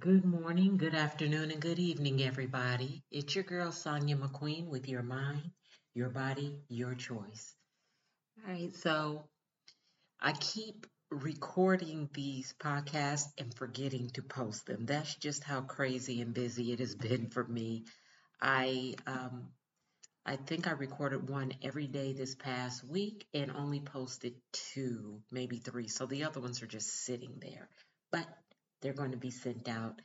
Good morning, good afternoon, and good evening, everybody. It's your girl, Sonya McQueen, with your mind, your body, your choice. All right, so I keep recording these podcasts and forgetting to post them. That's just how crazy and busy it has been for me. I um, I think I recorded one every day this past week and only posted two, maybe three. So the other ones are just sitting there. But they're going to be sent out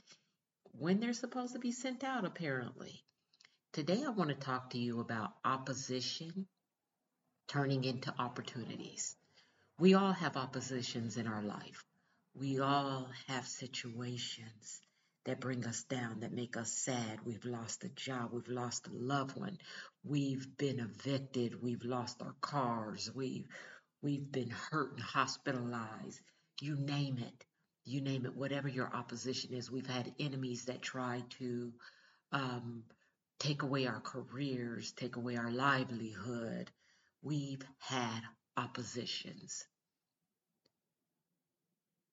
when they're supposed to be sent out, apparently. Today, I want to talk to you about opposition turning into opportunities. We all have oppositions in our life. We all have situations that bring us down, that make us sad. We've lost a job, we've lost a loved one, we've been evicted, we've lost our cars, we've we've been hurt and hospitalized. You name it you name it, whatever your opposition is. We've had enemies that try to um, take away our careers, take away our livelihood. We've had oppositions.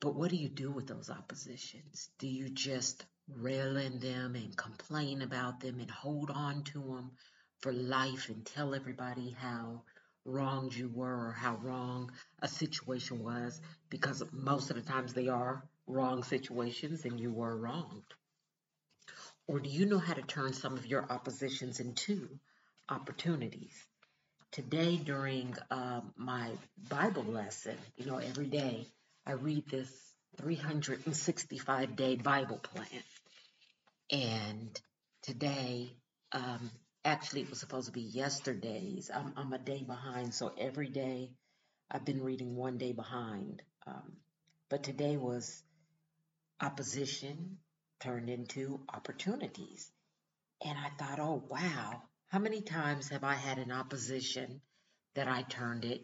But what do you do with those oppositions? Do you just rail in them and complain about them and hold on to them for life and tell everybody how wronged you were or how wrong a situation was because most of the times they are wrong situations and you were wronged? Or do you know how to turn some of your oppositions into opportunities? Today, during um, my Bible lesson, you know, every day I read this 365 day Bible plan. And today, um, actually, it was supposed to be yesterday's. I'm, I'm, a day behind, so every day I've been reading one day behind. Um, but today was opposition turned into opportunities. And I thought, oh, wow, how many times have I had an opposition that I turned it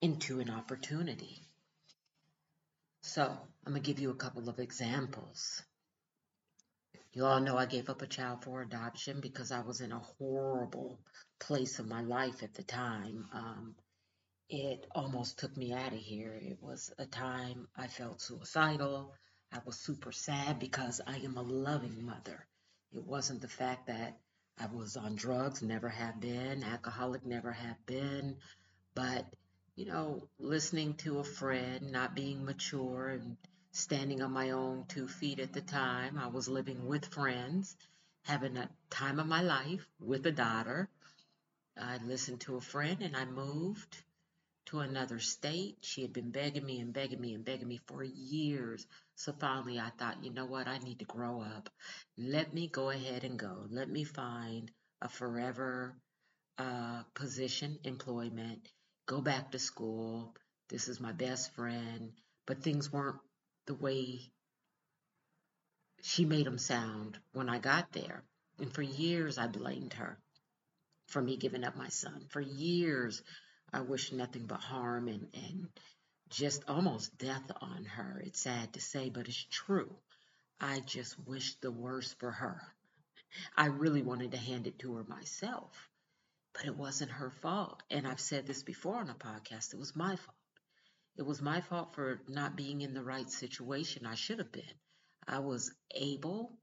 into an opportunity? So I'm going to give you a couple of examples. You all know I gave up a child for adoption because I was in a horrible place in my life at the time. Um, it almost took me out of here. It was a time I felt suicidal. I was super sad because I am a loving mother. It wasn't the fact that I was on drugs, never have been, alcoholic, never have been, but you know, listening to a friend, not being mature and standing on my own two feet at the time. I was living with friends, having a time of my life with a daughter. I listened to a friend and I moved to another state. She had been begging me and begging me and begging me for years. So finally, I thought, you know what? I need to grow up. Let me go ahead and go. Let me find a forever uh, position, employment, go back to school. This is my best friend. But things weren't the way she made them sound when I got there. And for years, I blamed her for me giving up my son. For years, I wished nothing but harm and, and just almost death on her. It's sad to say, but it's true. I just wished the worst for her. I really wanted to hand it to her myself, but it wasn't her fault. And I've said this before on a podcast it was my fault. It was my fault for not being in the right situation. I should have been. I was able,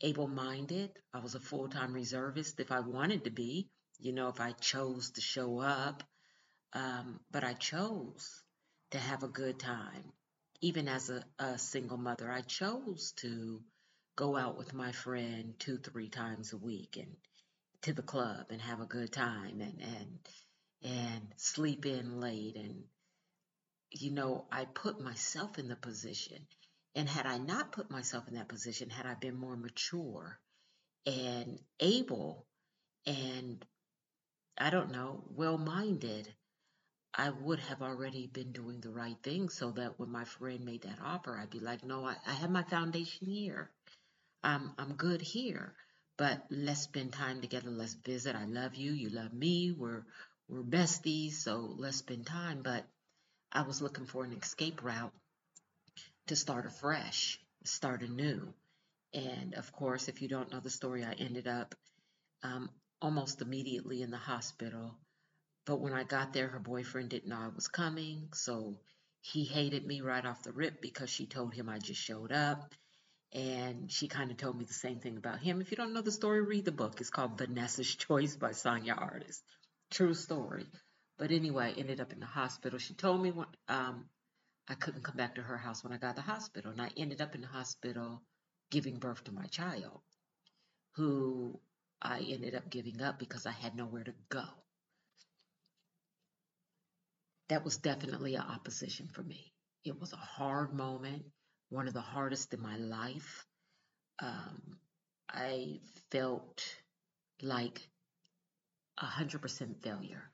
able minded. I was a full time reservist if I wanted to be, you know, if I chose to show up. Um, but I chose to have a good time. Even as a, a single mother, I chose to go out with my friend two, three times a week and to the club and have a good time and, and, and sleep in late. And, you know, I put myself in the position. And had I not put myself in that position, had I been more mature and able and, I don't know, well minded, I would have already been doing the right thing so that when my friend made that offer, I'd be like, no, I, I have my foundation here. I'm, I'm good here, but let's spend time together. Let's visit. I love you. You love me. We're, we're besties. So let's spend time. But I was looking for an escape route to start afresh, start anew. And of course, if you don't know the story, I ended up um, almost immediately in the hospital but when I got there, her boyfriend didn't know I was coming, so he hated me right off the rip because she told him I just showed up. And she kind of told me the same thing about him. If you don't know the story, read the book. It's called Vanessa's Choice by Sonya Artis. True story. But anyway, I ended up in the hospital. She told me when, um, I couldn't come back to her house when I got to the hospital. And I ended up in the hospital giving birth to my child, who I ended up giving up because I had nowhere to go. That was definitely an opposition for me. It was a hard moment, one of the hardest in my life. Um, I felt like a 100% failure.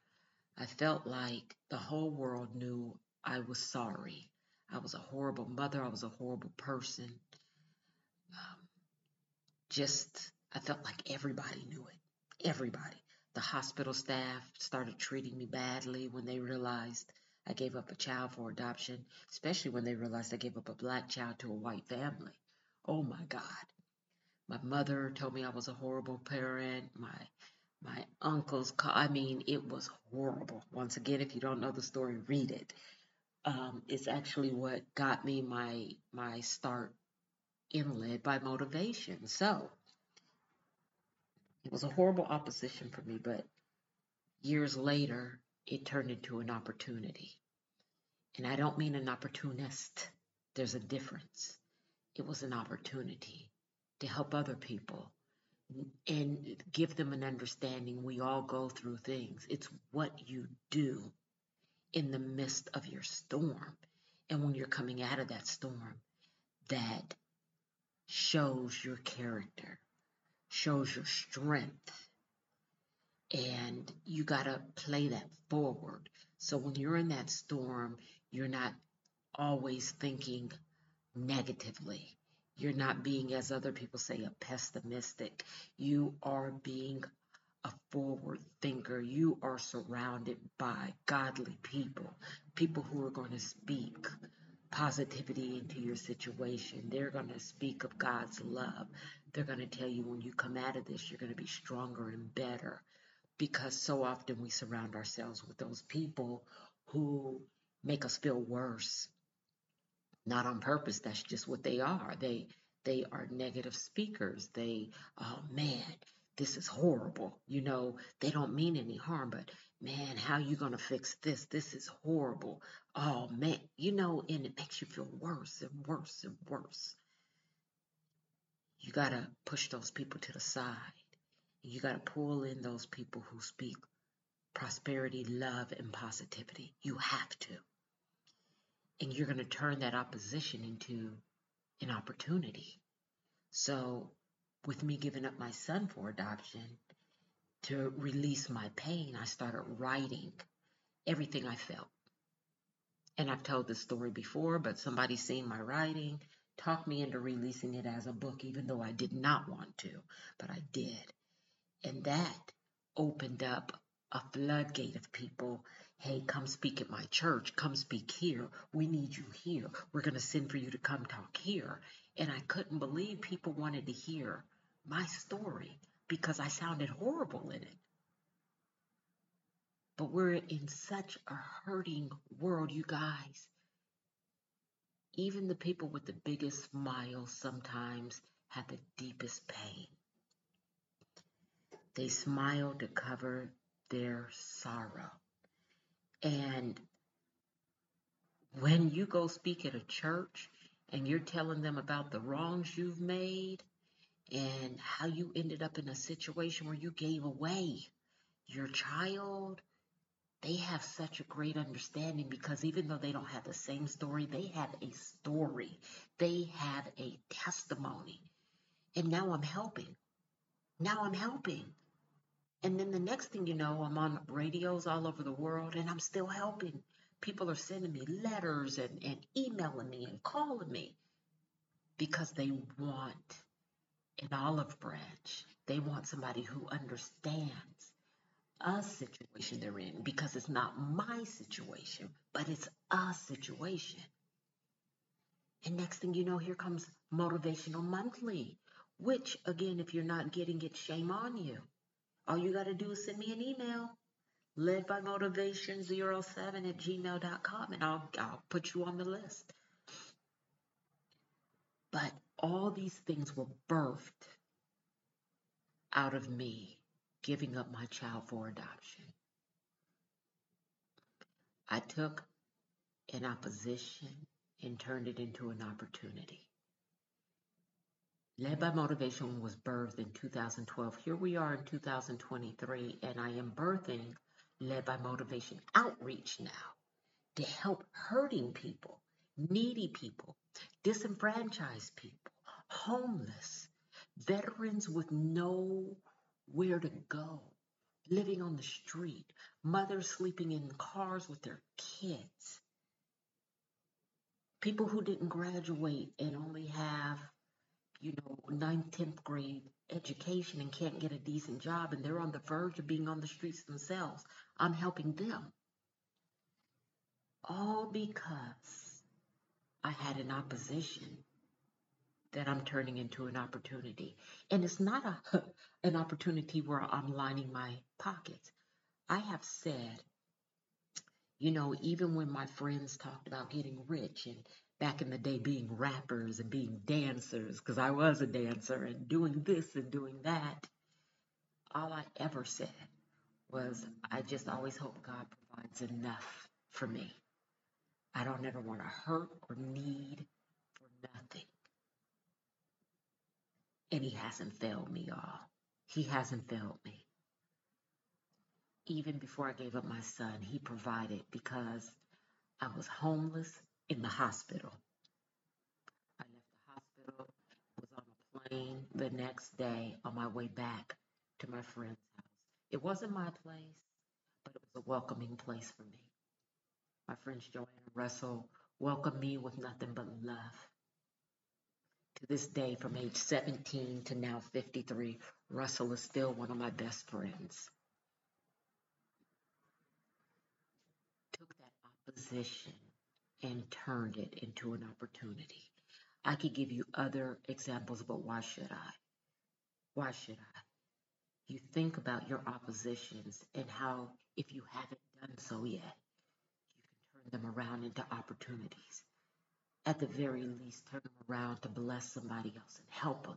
I felt like the whole world knew I was sorry. I was a horrible mother. I was a horrible person. Um, just, I felt like everybody knew it. Everybody. The hospital staff started treating me badly when they realized I gave up a child for adoption, especially when they realized I gave up a black child to a white family. Oh my God. My mother told me I was a horrible parent. My my uncles, car. I mean, it was horrible. Once again, if you don't know the story, read it. Um, it's actually what got me my my start in led by motivation. So it was a horrible opposition for me, but years later, it turned into an opportunity. And I don't mean an opportunist. There's a difference. It was an opportunity to help other people and give them an understanding. We all go through things. It's what you do in the midst of your storm. And when you're coming out of that storm, that shows your character, shows your strength. And you got to play that forward. So when you're in that storm, you're not always thinking negatively. You're not being, as other people say, a pessimistic. You are being a forward thinker. You are surrounded by godly people, people who are going to speak positivity into your situation. They're going to speak of God's love. They're going to tell you when you come out of this, you're going to be stronger and better. Because so often we surround ourselves with those people who make us feel worse not on purpose. That's just what they are. They they are negative speakers. They, oh man, this is horrible. You know, they don't mean any harm, but man, how you gonna fix this? This is horrible. Oh man, you know, and it makes you feel worse and worse and worse. You gotta push those people to the side. You gotta pull in those people who speak prosperity, love, and positivity. You have to and you're going to turn that opposition into an opportunity. So, with me giving up my son for adoption, to release my pain, I started writing everything I felt. And I've told this story before, but somebody seen my writing, talked me into releasing it as a book, even though I did not want to, but I did. And that opened up a floodgate of people Hey, come speak at my church. Come speak here. We need you here. We're going to send for you to come talk here. And I couldn't believe people wanted to hear my story because I sounded horrible in it. But we're in such a hurting world, you guys. Even the people with the biggest smiles sometimes have the deepest pain. They smile to cover their sorrow. And when you go speak at a church and you're telling them about the wrongs you've made and how you ended up in a situation where you gave away your child, they have such a great understanding because even though they don't have the same story, they have a story, they have a testimony. And now I'm helping. Now I'm helping. And then the next thing you know, I'm on radios all over the world and I'm still helping. People are sending me letters and, and emailing me and calling me because they want an olive branch. They want somebody who understands a situation they're in because it's not my situation, but it's a situation. And next thing you know, here comes Motivational Monthly, which, again, if you're not getting it, shame on you. All you got to do is send me an email, led by motivation07 at gmail.com, and I'll, I'll put you on the list. But all these things were birthed out of me giving up my child for adoption. I took an opposition and turned it into an opportunity. Led by Motivation was birthed in 2012. Here we are in 2023, and I am birthing Led by Motivation Outreach now to help hurting people, needy people, disenfranchised people, homeless, veterans with nowhere to go, living on the street, mothers sleeping in cars with their kids, people who didn't graduate and only have, you know, ninth, 10th grade education and can't get a decent job and they're on the verge of being on the streets themselves. I'm helping them. All because I had an opposition that I'm turning into an opportunity. And it's not a an opportunity where I'm lining my pockets. I have said, you know, even when my friends talked about getting rich and back in the day being rappers and being dancers, because I was a dancer and doing this and doing that, all I ever said was, I just always hope God provides enough for me. I don't ever want to hurt or need for nothing. And He hasn't failed me, y'all. He hasn't failed me even before I gave up my son, he provided because I was homeless in the hospital. I left the hospital, was on a plane the next day on my way back to my friend's house. It wasn't my place, but it was a welcoming place for me. My friends Joanna Russell welcomed me with nothing but love. To this day, from age 17 to now 53, Russell is still one of my best friends. Position and turned it into an opportunity. I could give you other examples, but why should I? Why should I? You think about your oppositions and how, if you haven't done so yet, you can turn them around into opportunities. At the very least, turn them around to bless somebody else and help them.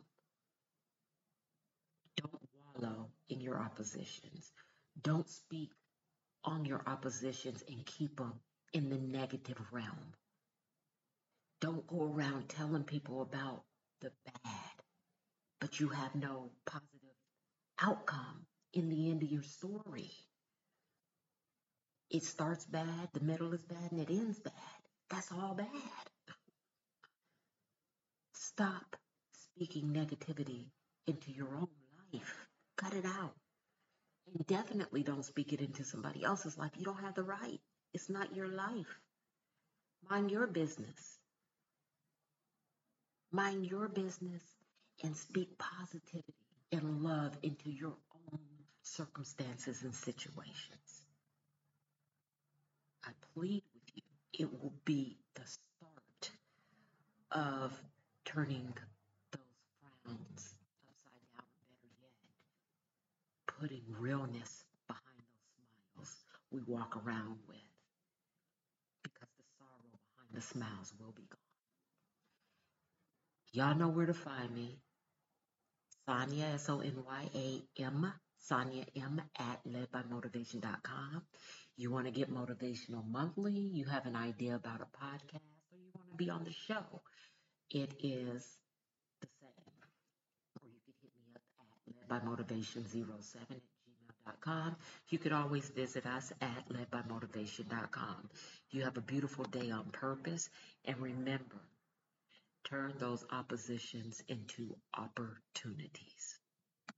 Don't wallow in your oppositions. Don't speak on your oppositions and keep them in the negative realm. Don't go around telling people about the bad, but you have no positive outcome in the end of your story. It starts bad, the middle is bad, and it ends bad. That's all bad. Stop speaking negativity into your own life. Cut it out. And definitely don't speak it into somebody else's life. You don't have the right. It's not your life. Mind your business. Mind your business and speak positivity and love into your own circumstances and situations. I plead with you, it will be the start of turning those frowns upside down, better yet, putting realness behind those smiles we walk around with the smiles will be gone. Y'all know where to find me. Sonya, S O N Y A M, Sonya M at ledbymotivation.com. You want to get motivational monthly, you have an idea about a podcast, or you want to be on the show. It is the same. Or you can hit me up at ledbymotivation07 You could always visit us at ledbymotivation.com. You have a beautiful day on purpose. And remember, turn those oppositions into opportunities.